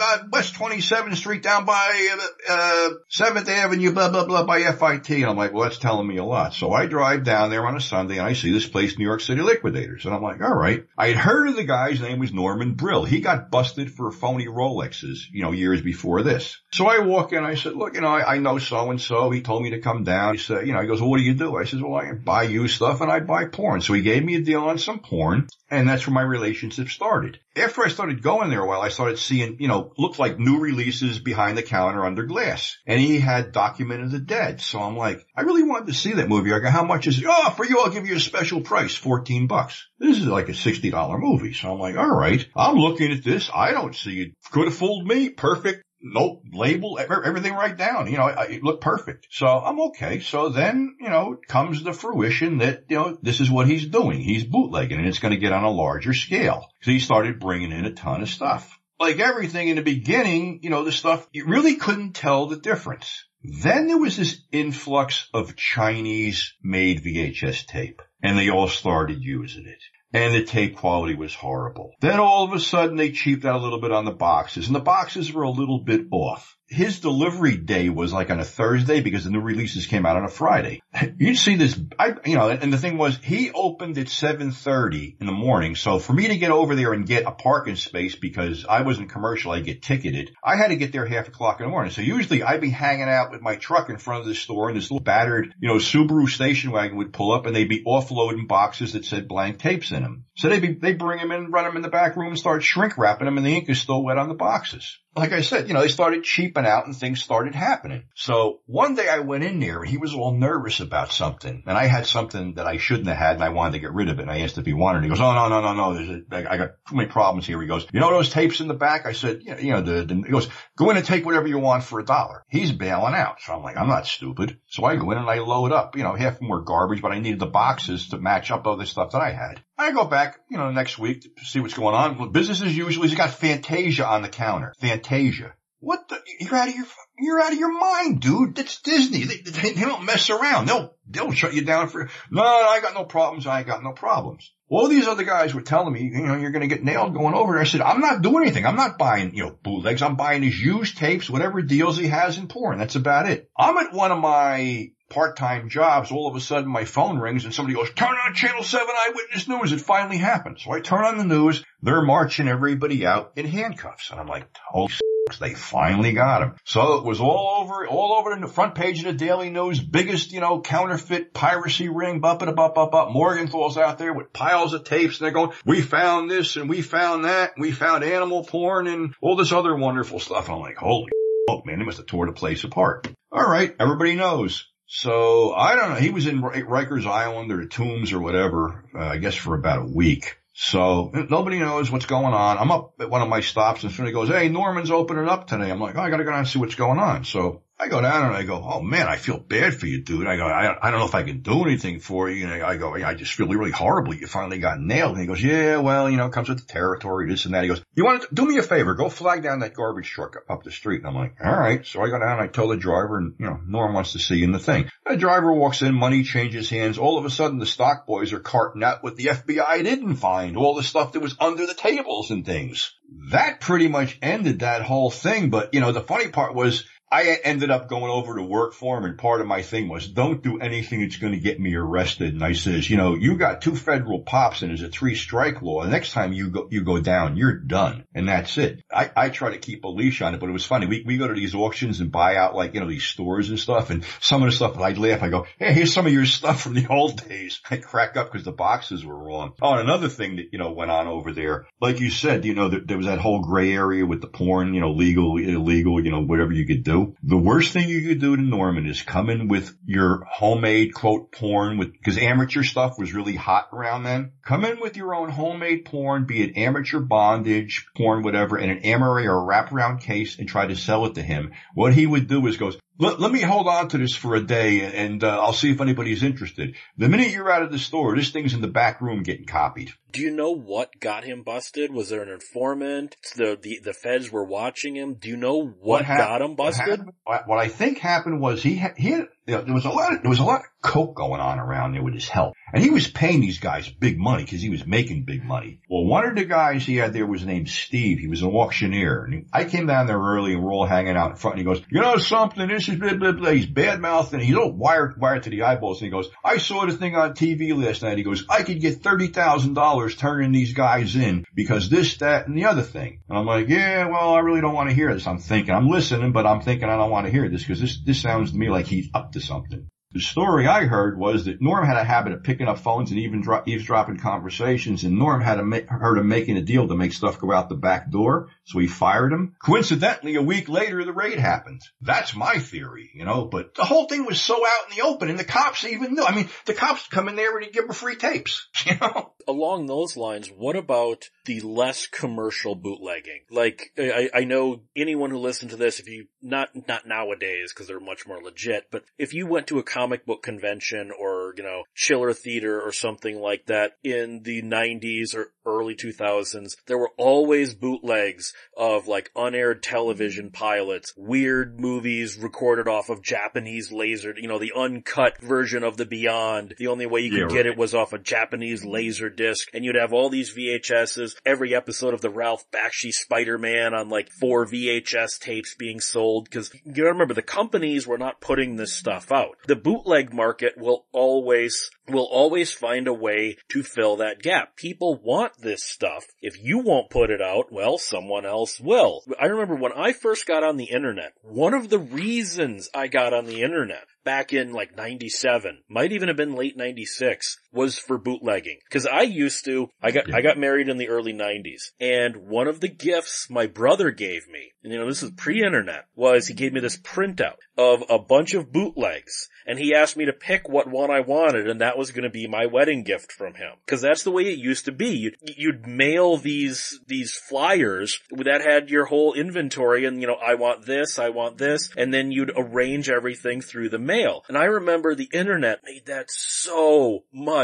Speaker 2: uh, West 27th Street down by, uh, 7th Avenue, blah, blah, blah, by FIT. And I'm like, well, that's telling me a lot. So I drive down there on a Sunday and I see this place, New York City Liquidators. And I'm like, all right. I had heard of the guy's name was Norman Brill. He got busted for phony Rolexes, you know, years before this. So I walk in, I said, look, you know, I, I know so and so. He told me to come down. He said, you know, he goes, well, what do you do? I says, well, I buy you stuff and I buy porn. So he gave me a deal on some porn and that's where my relationship started. After I started going there a while, I started seeing, you know, looked like new releases behind the counter under glass. And he had Document of the Dead. So I'm like, I really wanted to see that movie. I go, how much is it? Oh, for you, I'll give you a special price, 14 bucks. This is like a $60 movie. So I'm like, all right, I'm looking at this. I don't see it. Could have fooled me. Perfect nope, label, everything right down. You know, it looked perfect. So I'm okay. So then, you know, comes the fruition that, you know, this is what he's doing. He's bootlegging and it's going to get on a larger scale. So he started bringing in a ton of stuff. Like everything in the beginning, you know, the stuff, you really couldn't tell the difference. Then there was this influx of Chinese made VHS tape and they all started using it and the tape quality was horrible. Then all of a sudden they cheaped out a little bit on the boxes and the boxes were a little bit off his delivery day was like on a Thursday because the new releases came out on a Friday. You'd see this, I, you know, and the thing was he opened at 7.30 in the morning. So for me to get over there and get a parking space because I wasn't commercial, I get ticketed. I had to get there half o'clock in the morning. So usually I'd be hanging out with my truck in front of the store and this little battered, you know, Subaru station wagon would pull up and they'd be offloading boxes that said blank tapes in them. So they'd be, they bring them in, run them in the back room and start shrink wrapping them and the ink is still wet on the boxes like I said, you know, they started cheaping out and things started happening. So one day I went in there and he was all nervous about something and I had something that I shouldn't have had and I wanted to get rid of it. And I asked if he wanted it. He goes, oh, no, no, no, no. There's a, I got too many problems here. He goes, you know those tapes in the back? I said, you know, the, the, he goes, go in and take whatever you want for a dollar. He's bailing out. So I'm like, I'm not stupid. So I go in and I load up, you know, half were garbage, but I needed the boxes to match up other stuff that I had. I go back, you know, next week to see what's going on. Business as usual. He's got Fantasia on the counter. Fantasia. What the? You're out of your you're out of your mind, dude. That's Disney. They, they, they, don't mess around. They'll they'll shut you down for. No, I got no problems. I got no problems. All these other guys were telling me, you know, you're going to get nailed going over there. I said, I'm not doing anything. I'm not buying, you know, bootlegs. I'm buying his used tapes, whatever deals he has in porn. That's about it. I'm at one of my part-time jobs, all of a sudden my phone rings and somebody goes, turn on channel 7 eyewitness news. It finally happened. So I turn on the news. They're marching everybody out in handcuffs. And I'm like, holy they finally got him. So it was all over, all over in the front page of the Daily News, biggest, you know, counterfeit piracy ring, bup, it up, up, up. Morgenthau's out there with piles of tapes and they're going, we found this and we found that. We found animal porn and all this other wonderful stuff. And I'm like, holy smoke, man, they must have tore the place apart. All right. Everybody knows. So I don't know. He was in Rikers Island or the Tombs or whatever, uh, I guess for about a week. So nobody knows what's going on. I'm up at one of my stops and somebody goes, Hey, Norman's opening up today. I'm like, oh, I gotta go down and see what's going on. So I go down and I go, oh man, I feel bad for you, dude. I go, I, I don't know if I can do anything for you. And I go, I just feel really horrible. You finally got nailed. And he goes, yeah, well, you know, it comes with the territory, this and that. He goes, you want to do me a favor? Go flag down that garbage truck up, the street. And I'm like, all right. So I go down and I tell the driver and, you know, Norm wants to see you in the thing. The driver walks in, money changes hands. All of a sudden the stock boys are carting out what the FBI didn't find, all the stuff that was under the tables and things. That pretty much ended that whole thing. But, you know, the funny part was, I ended up going over to work for him and part of my thing was don't do anything that's going to get me arrested. And I says, you know, you got two federal pops and there's a three strike law. The next time you go, you go down, you're done. And that's it. I, I try to keep a leash on it, but it was funny. We, we go to these auctions and buy out like, you know, these stores and stuff. And some of the stuff I'd laugh. I go, Hey, here's some of your stuff from the old days. I crack up because the boxes were wrong. Oh, and another thing that, you know, went on over there, like you said, you know, there, there was that whole gray area with the porn, you know, legal, illegal, you know, whatever you could do. The worst thing you could do to Norman is come in with your homemade quote porn with, cause amateur stuff was really hot around then. Come in with your own homemade porn, be it amateur bondage, porn, whatever, in an Amaray or a wraparound case and try to sell it to him. What he would do is goes, let, let me hold on to this for a day and uh, I'll see if anybody's interested. The minute you're out of the store, this thing's in the back room getting copied.
Speaker 1: Do you know what got him busted? Was there an informant? The the, the feds were watching him. Do you know what, what got him busted?
Speaker 2: What, what, I think happened was he ha- he had, you know, there was a lot of, there was a lot of coke going on around there with his help. And he was paying these guys big money because he was making big money. Well, one of the guys he had there was named Steve. He was an auctioneer. And he, I came down there early and we're all hanging out in front and he goes, you know something, this is blah, blah, blah. He's bad mouthing. He's all wired, wired to the eyeballs. And he goes, I saw the thing on TV last night. He goes, I could get $30,000 turning these guys in because this, that, and the other thing. And I'm like, yeah, well, I really don't want to hear this. I'm thinking, I'm listening, but I'm thinking I don't want to hear this because this, this sounds to me like he's up to something. The story I heard was that Norm had a habit of picking up phones and even dro- eavesdropping conversations, and Norm had a ma- heard him making a deal to make stuff go out the back door, so he fired him. Coincidentally, a week later, the raid happened. That's my theory, you know, but the whole thing was so out in the open, and the cops even knew. I mean, the cops come in there and give them free tapes, you know?
Speaker 1: Along those lines, what about the less commercial bootlegging? Like, I, I know anyone who listened to this, if you, not, not nowadays, because they're much more legit, but if you went to a comic book convention or, you know, Chiller Theater or something like that in the 90s or early 2000s, there were always bootlegs of like unaired television mm-hmm. pilots, weird movies recorded off of Japanese laser, you know, the uncut version of the Beyond. The only way you could
Speaker 2: Yeah,
Speaker 1: get
Speaker 2: right.
Speaker 1: it was off a Japanese mm-hmm. laser disc and you'd have all these VHSs, every episode of the Ralph Bakshi Spider-Man on like four VHS tapes being sold cause you gotta remember the companies were not putting this mm-hmm. stuff out. The bootleg market will always, will always find a way to fill that gap. People want this stuff. If you won't put it out, well, someone else will. I remember when I first got on the internet, one of the reasons I got on the internet back in like 97, might even have been late 96, was for bootlegging. Cause I used to, I got, I got married in the early 90s and one of the gifts my brother gave me, and you know, this is pre-internet, was he gave me this printout of a bunch of bootlegs and he asked me to pick what one I wanted and that was gonna be my wedding gift from him. Cause that's the way it used to be. You'd, you'd mail these, these flyers that had your whole inventory and you know, I want this, I want this, and then you'd arrange everything through the mail. And I remember the internet made that so much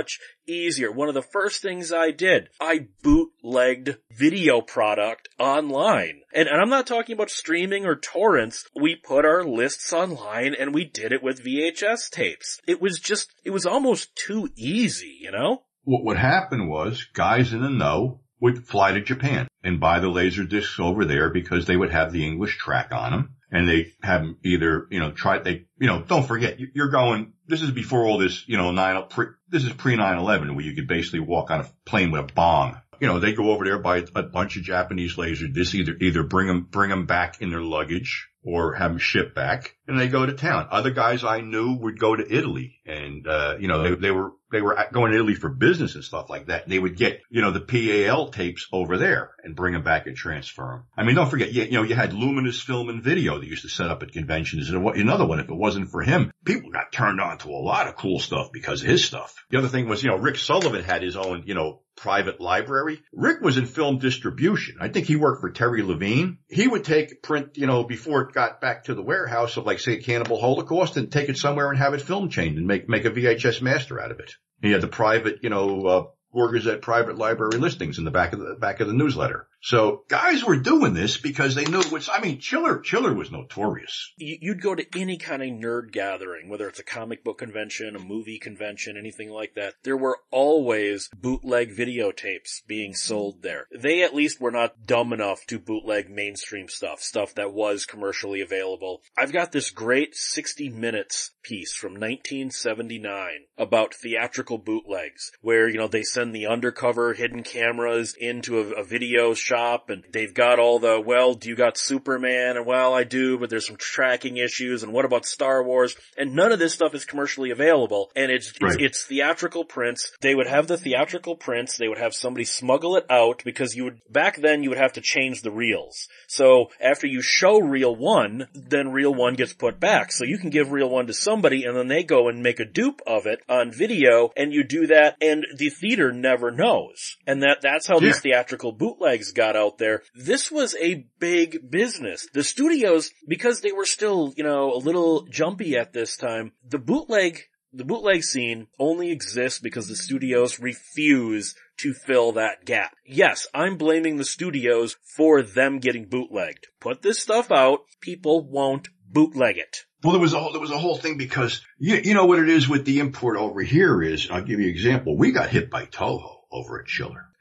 Speaker 1: easier. One of the first things I did, I bootlegged video product online. And, and I'm not talking about streaming or torrents. We put our lists online and we did it with VHS tapes. It was just, it was almost too easy, you know?
Speaker 2: What would happen was guys in the know would fly to Japan and buy the laser discs over there because they would have the English track on them. And they have 'em either, you know, try, they, you know, don't forget, you- you're going, this is before all this, you know, nine, pre, this is pre 9-11 where you could basically walk on a plane with a bomb. You know, they go over there, buy a bunch of Japanese laser discs, either, either bring them, bring them back in their luggage or have them shipped back and they go to town. Other guys I knew would go to Italy and, uh, you know, they, they were, they were going to Italy for business and stuff like that. They would get, you know, the PAL tapes over there and bring them back and transfer them. I mean, don't forget, you, you know, you had Luminous Film and Video that used to set up at conventions. And another one, if it wasn't for him, people got turned on to a lot of cool stuff because of his stuff. The other thing was, you know, Rick Sullivan had his own, you know, private library. Rick was in film distribution. I think he worked for Terry Levene. He would take print, you know, before it got back to the warehouse of like say Cannibal Holocaust and take it somewhere and have it film chained and make, make a VHS master out of it. He had the private, you know, uh, Gore Gazette private library listings in the back of the back of the newsletter. So guys were doing this because they knew what's, I mean, Chiller, Chiller was notorious.
Speaker 1: you- you'd go to any kind of nerd gathering, whether it's a comic book convention, a movie convention, anything like that. There were always bootleg videotapes being sold there. They at least were not dumb enough to bootleg mainstream stuff, stuff that was commercially available. I've got this great 60 minutes piece from 1979 about theatrical bootlegs where, you know, they send the undercover hidden cameras into a, a video shop and they've got all the, well, do you got Superman? And well, I do, but there's some tracking issues. And what about Star Wars? And none of this stuff is commercially available. And it's, it's,
Speaker 2: Right.
Speaker 1: it's theatrical prints. They would have the theatrical prints. They would have somebody smuggle it out because you would, back then you would have to change the reels. So after you show reel one, then reel one gets put back. So you can give reel one to somebody and then they go and make a dupe of it on video and you do that and the theater never knows. And that, that's how these theatrical bootlegs got out there. This was a big business. The studios, because they were still, you know, a little jumpy at this time, the bootleg the bootleg scene only exists because the studios refuse to fill that gap. Yes, I'm blaming the studios for them getting bootlegged. Put this stuff out, people won't bootleg it.
Speaker 2: Well, there was a whole, there was a whole thing because you, you know what it is with the import over here is, I'll give you an example. We got hit by Toho over at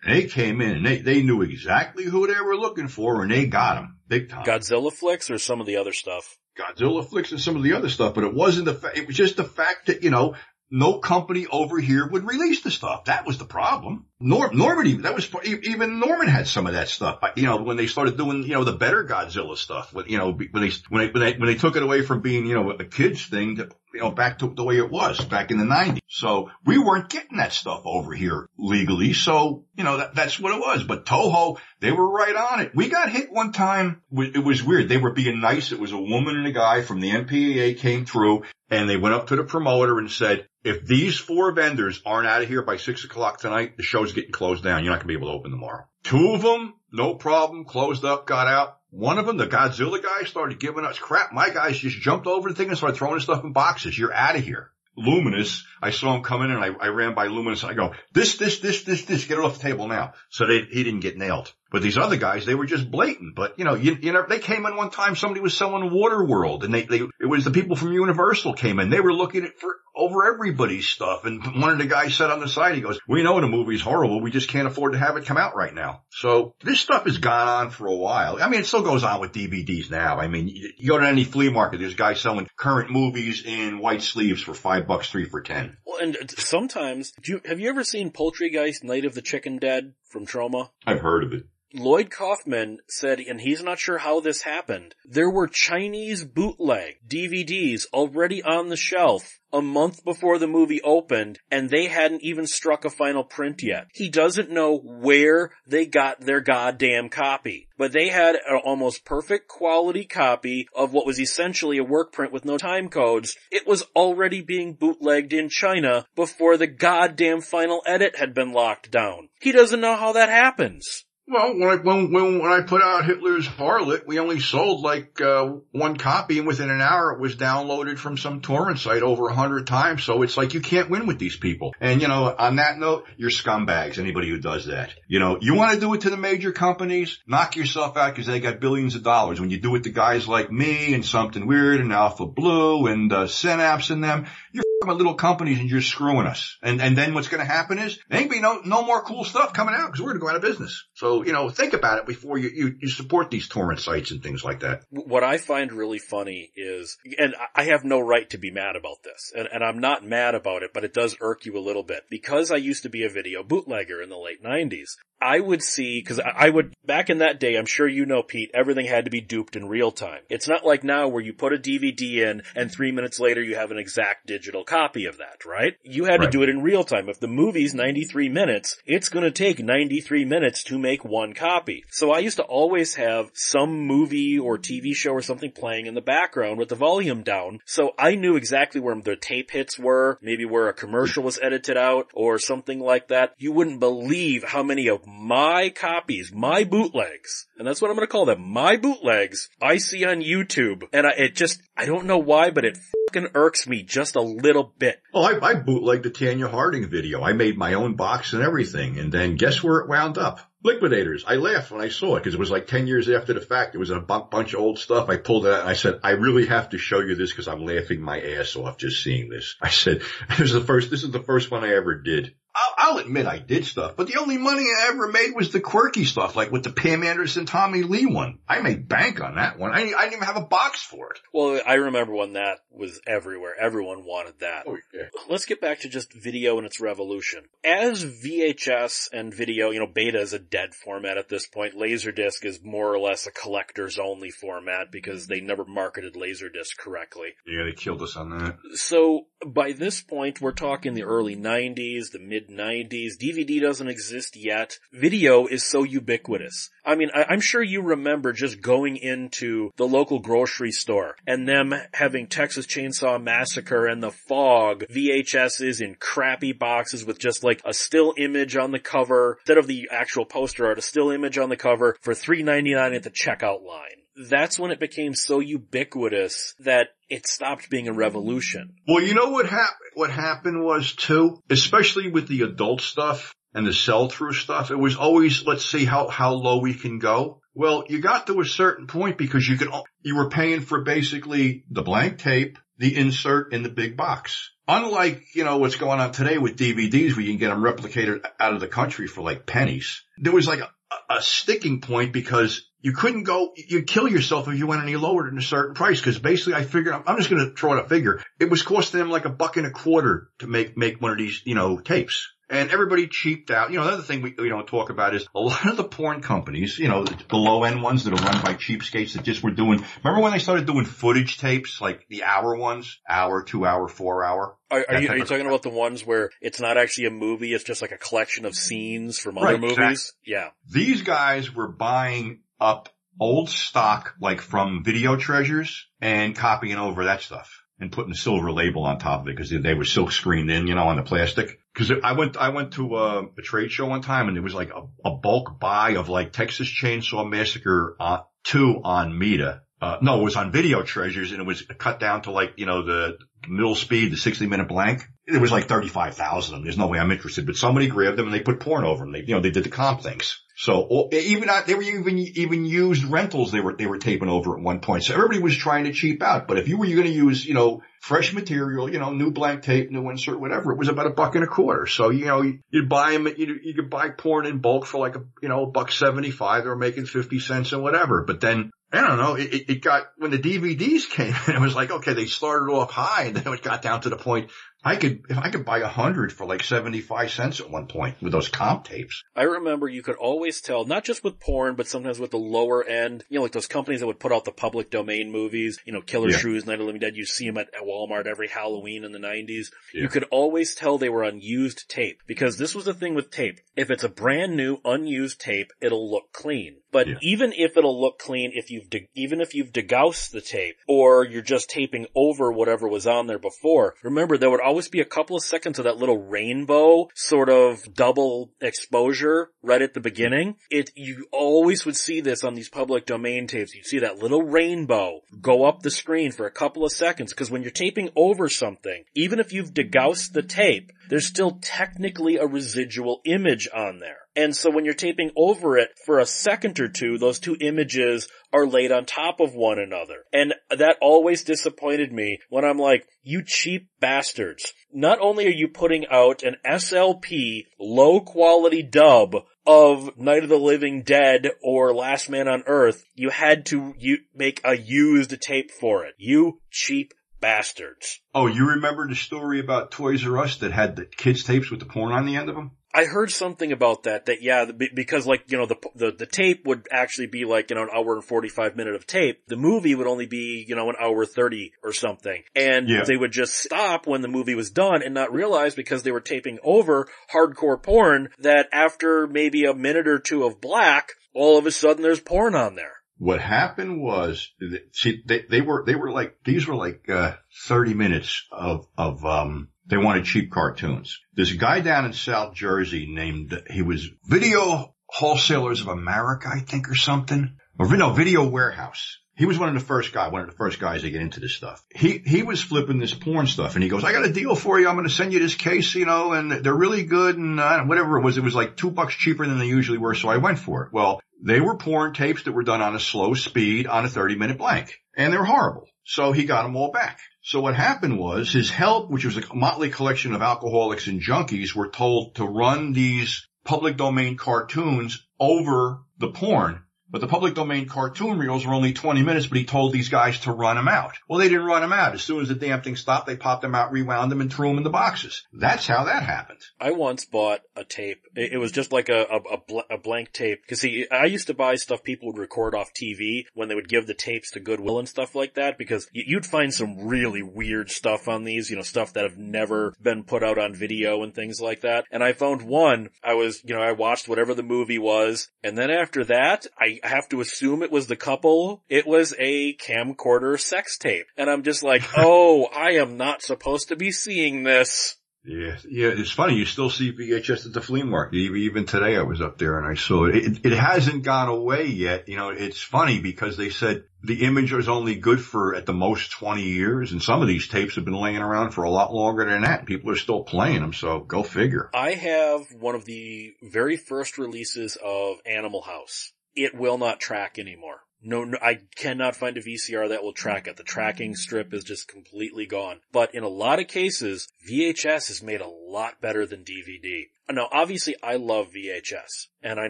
Speaker 2: They came in and they, they knew exactly who they were looking for and they got them big time.
Speaker 1: Godzilla flicks or some of the other stuff?
Speaker 2: Godzilla flicks and some of the other stuff, but it wasn't the fact, it was just the fact that, you know, no company over here would release the stuff. That was the problem. Norm, Norman even, that was, even Norman had some of that stuff. You know, when they started doing, you know, the better Godzilla stuff, you know, when they, when they, when they, when they took it away from being, you know, a kid's thing to, you know, back to the way it was back in the 90s. So we weren't getting that stuff over here legally. So, you know, that, that's what it was. But Toho, they were right on it. We got hit one time. It was weird. They were being nice. It was a woman and a guy from the MPAA came through and they went up to the promoter and said, if these four vendors aren't out of here by six o'clock tonight, the show's getting closed down. You're not going to be able to open tomorrow. Two of them, no problem, closed up, got out. One of them, the Godzilla guy, started giving us crap. My guys just jumped over the thing and started throwing stuff in boxes. You're out of here. Luminous, I saw him coming in and I, I ran by Luminous I go, this, this, this, this, this, get it off the table now. So they, he didn't get nailed. But these other guys, they were just blatant. But you know, you, you know, they came in one time, somebody was selling Waterworld and they, they, it was the people from Universal came in. They were looking at for over everybody's stuff. And one of the guys said on the side, he goes, we know the movie's horrible. We just can't afford to have it come out right now. So this stuff has gone on for a while. I mean, it still goes on with DVDs now. I mean, you, you go to any flea market, there's guys selling current movies in white sleeves for five bucks, three for ten.
Speaker 1: Well, and uh, sometimes, do you, have you ever seen Poultrygeist Night of the Chicken Dead from Troma?
Speaker 2: I've heard of it.
Speaker 1: Lloyd Kaufman said, and he's not sure how this happened, there were Chinese bootleg DVDs already on the shelf a month before the movie opened and they hadn't even struck a final print yet. He doesn't know where they got their goddamn copy, but they had an almost perfect quality copy of what was essentially a work print with no time codes. It was already being bootlegged in China before the goddamn final edit had been locked down. He doesn't know how that happens.
Speaker 2: Well, when I, when, when, when I put out Hitler's Harlot, we only sold like, uh, one copy and within an hour it was downloaded from some torrent site over a hundred times. So it's like you can't win with these people. And you know, on that note, you're scumbags, anybody who does that. You know, you want to do it to the major companies, knock yourself out because they got billions of dollars. When you do it to guys like me and Something Weird and Alpha Blue and, uh, Synapse and them, you're my little companies and you're screwing us. And, and then what's going to happen is there ain't be no, no more cool stuff coming out because we're going to go out of business. So, you know, think about it before you, you, you support these torrent sites and things like that.
Speaker 1: What I find really funny is, and I have no right to be mad about this and, and I'm not mad about it, but it does irk you a little bit because I used to be a video bootlegger in the late nineties. I would see, cause I would, back in that day, I'm sure you know, Pete, everything had to be duped in real time. It's not like now where you put a DVD in and three minutes later you have an exact digital copy of that, right? You had right. to do it in real time. If the movie's 93 minutes, it's gonna take 93 minutes to make one copy. So I used to always have some movie or TV show or something playing in the background with the volume down. So I knew exactly where the tape hits were, maybe where a commercial was edited out or something like that. You wouldn't believe how many of my copies, my bootlegs, and that's what I'm going to call them, my bootlegs, I see on YouTube. And I, it just, I don't know why, but it fucking irks me just a little bit.
Speaker 2: Well, I, I bootlegged the Tonya Harding video. I made my own box and everything. And then guess where it wound up? Liquidators. I laughed when I saw it because it was like 10 years after the fact. It was a b- bunch of old stuff. I pulled it out and I said, I really have to show you this because I'm laughing my ass off just seeing this. I said, this is the first, this is the first one I ever did. I'll, I'll, admit I did stuff, but the only money I ever made was the quirky stuff, like with the Pam Anderson, Tommy Lee one. I made bank on that one. I, I didn't even have a box for it.
Speaker 1: Well, I remember when that was everywhere. Everyone wanted that.
Speaker 2: Oh, yeah.
Speaker 1: Let's get back to just video and its revolution. As VHS and video, you know, beta is a dead format at this point. Laserdisc is more or less a collector's only format because they never marketed Laserdisc correctly.
Speaker 2: Yeah, they killed us on that.
Speaker 1: So by this point, we're talking the early 90s, the mid mid 90s. DVD doesn't exist yet. Video is so ubiquitous. I mean, I, am sure you remember just going into the local grocery store and them having Texas Chainsaw Massacre and The Fog VHSs in crappy boxes with just like a still image on the cover instead of the actual poster art, a still image on the cover for $3.99 at the checkout line that's when it became so ubiquitous that it stopped being a revolution.
Speaker 2: Well, you know what happened? What happened was too, especially with the adult stuff and the sell through stuff, it was always, let's see how, how low we can go. Well, you got to a certain point because you could, you were paying for basically the blank tape, the insert in the big box. Unlike, you know, what's going on today with DVDs where you can get them replicated out of the country for like pennies. There was like a, a sticking point because you couldn't go, you'd kill yourself if you went any lower than a certain price. Cause basically I figured, I'm just going to throw out a figure. It was costing them like a buck and a quarter to make, make one of these, you know, tapes. And everybody cheaped out. You know, another thing we, we don't talk about is a lot of the porn companies, you know, the, the low end ones that are run by cheapskates that just were doing, remember when they started doing footage tapes, like the hour ones, hour, two hour, four hour?
Speaker 1: Are, are you, are you talking about the ones where it's not actually a movie, it's just like a collection of scenes from other
Speaker 2: Right,
Speaker 1: movies?
Speaker 2: exactly.
Speaker 1: Yeah.
Speaker 2: These guys were buying up old stock, like from video treasures and copying over that stuff and putting a silver label on top of it because they, were silk screened in, you know, on the plastic. Cause I went, I went to a, a trade show one time and there was like a, a bulk buy of like Texas Chainsaw Massacre uh, 2 on Meta. Uh, no, it was on video treasures and it was cut down to like, you know, the middle speed, the 60 minute blank. It was like 35,000 of them. There's no way I'm interested, but somebody grabbed them and they put porn over them. They, you know, they did the comp things. So oh, or even uh, they were even, even used rentals they were, they were taping over at one point. So everybody was trying to cheap out. But if you were going to use, you know, fresh material, you know, new blank tape, new insert, whatever, it was about a buck and a quarter. So, you know, you- you'd buy them, you, you could buy porn in bulk for like a, you know, a buck 75. They were making 50 cents and whatever. But then I don't know. It, it- it got when the DVDs came, it was like okay, they started off high, and then it got down to the point I could if I could buy a hundred for like seventy five cents at one point with those comp tapes.
Speaker 1: I remember you could always tell, not just with porn, but sometimes with the lower end, you know, like those companies that would put out the public domain movies, you know, Killer
Speaker 2: Yeah.
Speaker 1: Shrews, Night of the Living Dead, you see them at, Walmart every Halloween in the 90s.
Speaker 2: Yeah.
Speaker 1: You could always tell they were on used tape, because this was the thing with tape. If it's a brand new, unused tape, it'll look clean. But
Speaker 2: Yeah.
Speaker 1: even if it'll look clean, if you've, de- even if you've degaussed the tape, or you're just taping over whatever was on there before, remember there would always be a couple of seconds of that little rainbow sort of double exposure right at the beginning. It, you always would see this on these public domain tapes. You'd see that little rainbow go up the screen for a couple of seconds because when you're taping over something, even if you've degaussed the tape, there's still technically a residual image on there. And so when you're taping over it for a second or two, those two images are laid on top of one another. And that always disappointed me when I'm like, you cheap bastards. Not only are you putting out an SLP low quality dub of Night of the Living Dead or Last Man on Earth, you had to you make a used tape for it. You cheap bastards.
Speaker 2: Oh, you remember the story about Toys R Us that had the kids tapes with the porn on the end of them?
Speaker 1: I heard something about that, that yeah, because like, you know, the, the, the tape would actually be like, you know, an hour and 45 minute of tape. The movie would only be, you know, an hour 30 or something. And
Speaker 2: Yeah.
Speaker 1: they would just stop when the movie was done and not realize because they were taping over hardcore porn that after maybe a minute or two of black, all of a sudden there's porn on there.
Speaker 2: What happened was, see, they, they were, they were like, these were like, uh, 30 minutes of, of, um, they wanted cheap cartoons. A guy down in South Jersey named, he was Video Wholesalers of America, I think, or something. Or no, Video Warehouse. He was one of the first guy, one of the first guys to get into this stuff. He, he was flipping this porn stuff and he goes, I got a deal for you. I'm going to send you this case, you know, and they're really good and uh, whatever it was. It was like two bucks cheaper than they usually were. So I went for it. Well, they were porn tapes that were done on a slow speed on a 30 minute blank and they're horrible. So he got them all back. So what happened was his help, which was a motley collection of alcoholics and junkies were told to run these public domain cartoons over the porn. But the public domain cartoon reels were only 20 minutes, but he told these guys to run them out. Well, they didn't run them out. As soon as the damn thing stopped, they popped them out, rewound them, and threw them in the boxes. That's how that happened.
Speaker 1: I once bought a tape. It was just like a, a, a, bl- a blank tape. Cause see, I used to buy stuff people would record off TV when they would give the tapes to Goodwill and stuff like that because you'd find some really weird stuff on these, you know, stuff that have never been put out on video and things like that. And I found one, I was, you know, I watched whatever the movie was. And then after that, I have to assume it was the couple. It was a camcorder sex tape. And I'm just like, oh, I am not supposed to be seeing this.
Speaker 2: Yeah, yeah, it's funny. You still see VHS at the flea market. Even, today I was up there and I saw it. it. It hasn't gone away yet. You know, it's funny because they said the image was only good for at the most 20 years and some of these tapes have been laying around for a lot longer than that. People are still playing them. So go figure.
Speaker 1: I have one of the very first releases of Animal House. It will not track anymore. No, no, I cannot find a VCR that will track it. The tracking mm. strip is just completely gone. But in a lot of cases, VHS is made a lot better than DVD. Now, obviously I love VHS, and I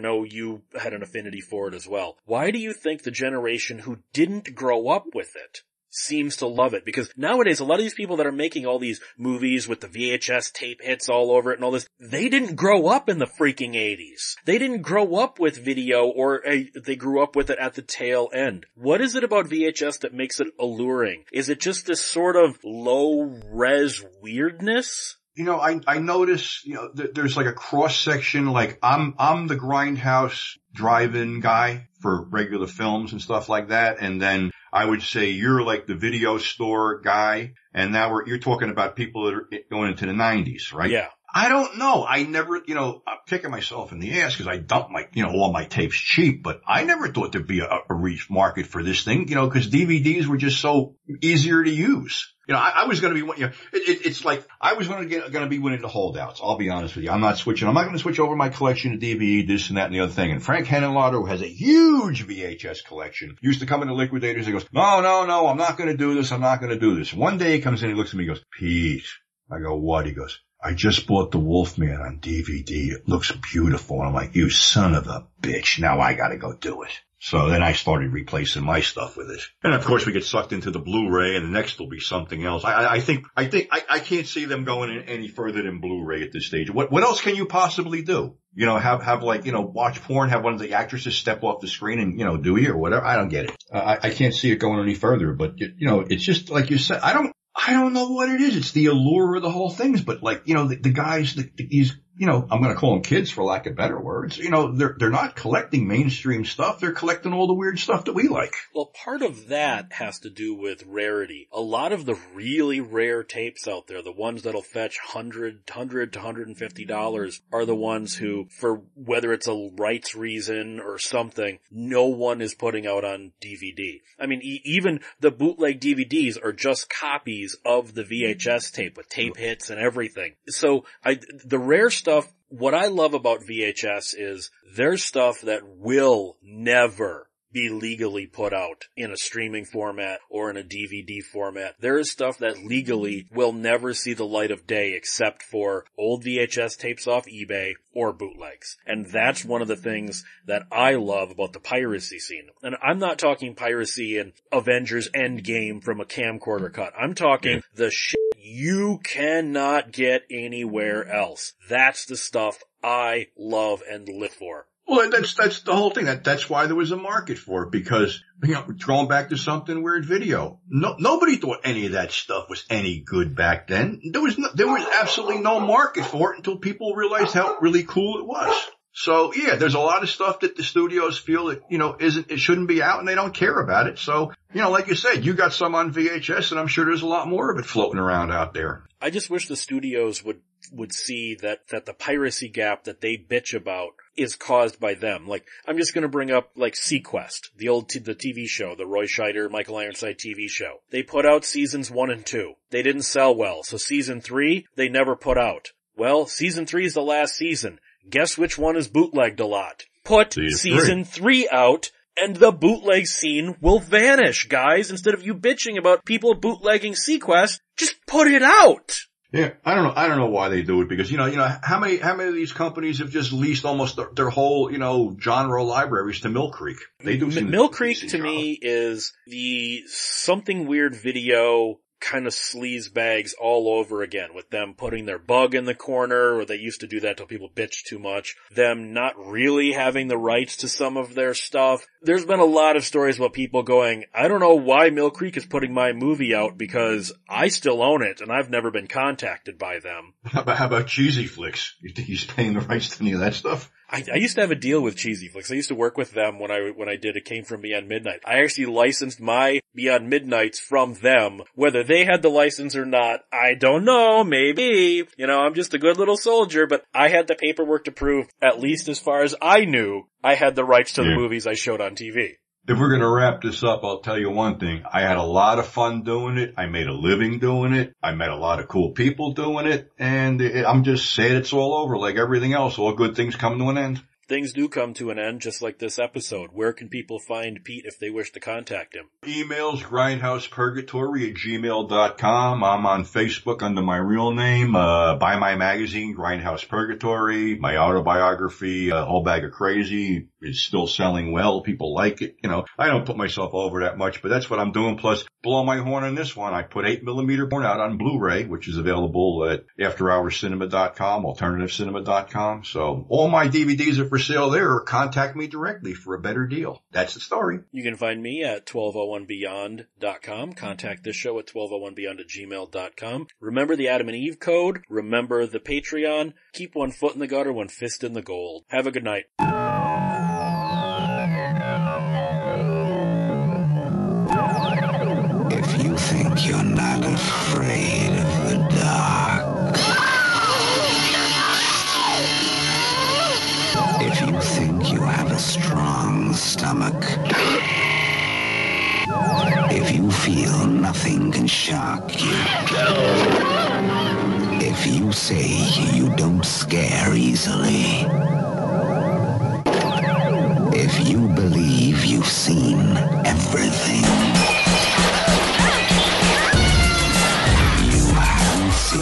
Speaker 1: know you had an affinity for it as well. Why do you think the generation who didn't grow up with it seems to love it because nowadays a lot of these people that are making all these movies with the VHS tape hits all over it and all this, they didn't grow up in the freaking 80s. They didn't grow up with video or they grew up with it at the tail end. What is it about VHS that makes it alluring? Is it just this sort of low res weirdness?
Speaker 2: you know, I, I notice, you know, th- there's like a cross section, like I'm, I'm the grindhouse drive-in guy for regular films and stuff like that. And then I would say you're like the video store guy. And now we're, you're talking about people that are going into the nineties, right?
Speaker 1: Yeah.
Speaker 2: I don't know. I never, you know, I'm kicking myself in the ass because I dump my, you know, all my tapes cheap, but I never thought there'd be a, a reach market for this thing, you know, because DVDs were just so easier to use. You know, I, I was going to be, you know, it, it, it's like I was going to get, going to be winning the holdouts. I'll be honest with you. I'm not switching. I'm not going to switch over my collection to DVD, this and that and the other thing. And Frank Henenlotter, who has a huge VHS collection, used to come into liquidators. He goes, no, no, no, I'm not going to do this. I'm not going to do this. One day he comes in, he looks at me, he goes, Pete. I go, what? He goes, I just bought the Wolfman on DVD. It looks beautiful. And I'm like, you son of a bitch. Now I gotta go do it. So then I started replacing my stuff with it. And of course we get sucked into the Blu-ray and the next will be something else. I, I think, I think, I, I can't see them going any further than Blu-ray at this stage. What, what else can you possibly do? You know, have, have like, you know, watch porn, have one of the actresses step off the screen and, you know, do it or whatever. I don't get it. I, I can't see it going any further, but you know, it's just like you said, I don't, I don't know what it is. It's the allure of the whole things, but like, you know, the, the guys, the, these you know, I'm going to call them kids for lack of better words. You know, they're, they're not collecting mainstream stuff. They're collecting all the weird stuff that we like.
Speaker 1: Well, part of that has to do with rarity. A lot of the really rare tapes out there, the ones that'll fetch 100, 100 to 150 dollars are the ones who, for whether it's a rights reason or something, no one is putting out on DVD. I mean, e- even the bootleg DVDs are just copies of the VHS tape with tape hits and everything. So I, the rare what I love about VHS is there's stuff that will never be legally put out in a streaming format or in a DVD format. There is stuff that legally will never see the light of day except for old VHS tapes off eBay or bootlegs. And that's one of the things that I love about the piracy scene. And I'm not talking piracy in Avengers Endgame from a camcorder cut. I'm talking the shit you cannot get anywhere else. That's the stuff I love and live for.
Speaker 2: Well, that's, that's the whole thing. That, that's why there was a market for it because, you know, going back to something weird video. No, nobody thought any of that stuff was any good back then. There was no, there was absolutely no market for it until people realized how really cool it was. So yeah, there's a lot of stuff that the studios feel that, you know, isn't, it shouldn't be out and they don't care about it. So, you know, like you said, you got some on VHS and I'm sure there's a lot more of it floating around out there.
Speaker 1: I just wish the studios would, would see that, that the piracy gap that they bitch about is caused by them. Like, I'm just gonna bring up, like, seaQuest, the old, t- the TV show, the Roy Scheider, Michael Ironside TV show. They put out seasons one and two. They didn't sell well, so season three, they never put out. Well, season three is the last season. Guess which one is bootlegged a lot? Put
Speaker 2: Season
Speaker 1: season three out, and the bootleg scene will vanish, guys. Instead of you bitching about people bootlegging seaQuest, just put it out!
Speaker 2: Yeah, I don't know. I don't know why they do it because you know, you know, how many how many of these companies have just leased almost their, their whole you know genre libraries to Mill Creek? They do. seem
Speaker 1: Mill Creek to
Speaker 2: job.
Speaker 1: me is the something weird video kind of sleaze bags all over again with them putting their bug in the corner or they used to do that till people bitch too much. Them not really having the rights to some of their stuff. There's been a lot of stories about people going, I don't know why Mill Creek is putting my movie out because I still own it and I've never been contacted by them.
Speaker 2: How about, how about cheesy flicks? You think he's paying the rights to any of that stuff?
Speaker 1: I, I used to have a deal with Cheesy Flicks. I used to work with them when I when I did It Came From Beyond Midnight. I actually licensed my Beyond Midnights from them. Whether they had the license or not, I don't know. Maybe. You know, I'm just a good little soldier, but I had the paperwork to prove, at least as far as I knew, I had the rights to the movies I showed on TV.
Speaker 2: If we're gonna wrap this up, I'll tell you one thing. I had a lot of fun doing it. I made a living doing it. I met a lot of cool people doing it. And I'm just saying it's all over like everything else. All good things come to an end.
Speaker 1: Things do come to an end, just like this episode. Where can people find Pete if they wish to contact him?
Speaker 2: Emails grindhousepurgatory at gmail.com. I'm on Facebook under my real name. Uh, buy my magazine, Grindhouse Purgatory. My autobiography, A Whole Bag of Crazy is still selling well. People like it. You know, I don't put myself over that much, but that's what I'm doing. Plus, blow my horn on this one. I put 8 millimeter porn out on Blu-ray, which is available at afterhourcinema.com, alternativecinema.com. So all my DVDs are for sale there or contact me directly for a better deal. That's the story.
Speaker 1: You can find me at 1201beyond.com. Contact this show at 1201beyond at gmail.com. Remember the Adam and Eve code. Remember the Patreon. Keep one foot in the gutter, one fist in the gold. Have a good night.
Speaker 3: Stomach, if you feel nothing can shock you, if you say you don't scare easily, if you believe you've seen everything. You haven't seen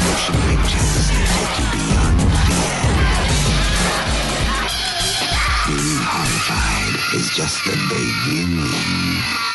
Speaker 3: motion pictures is just the beginning.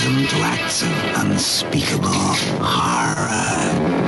Speaker 3: To acts of unspeakable horror.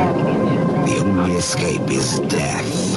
Speaker 4: The
Speaker 3: only escape is death.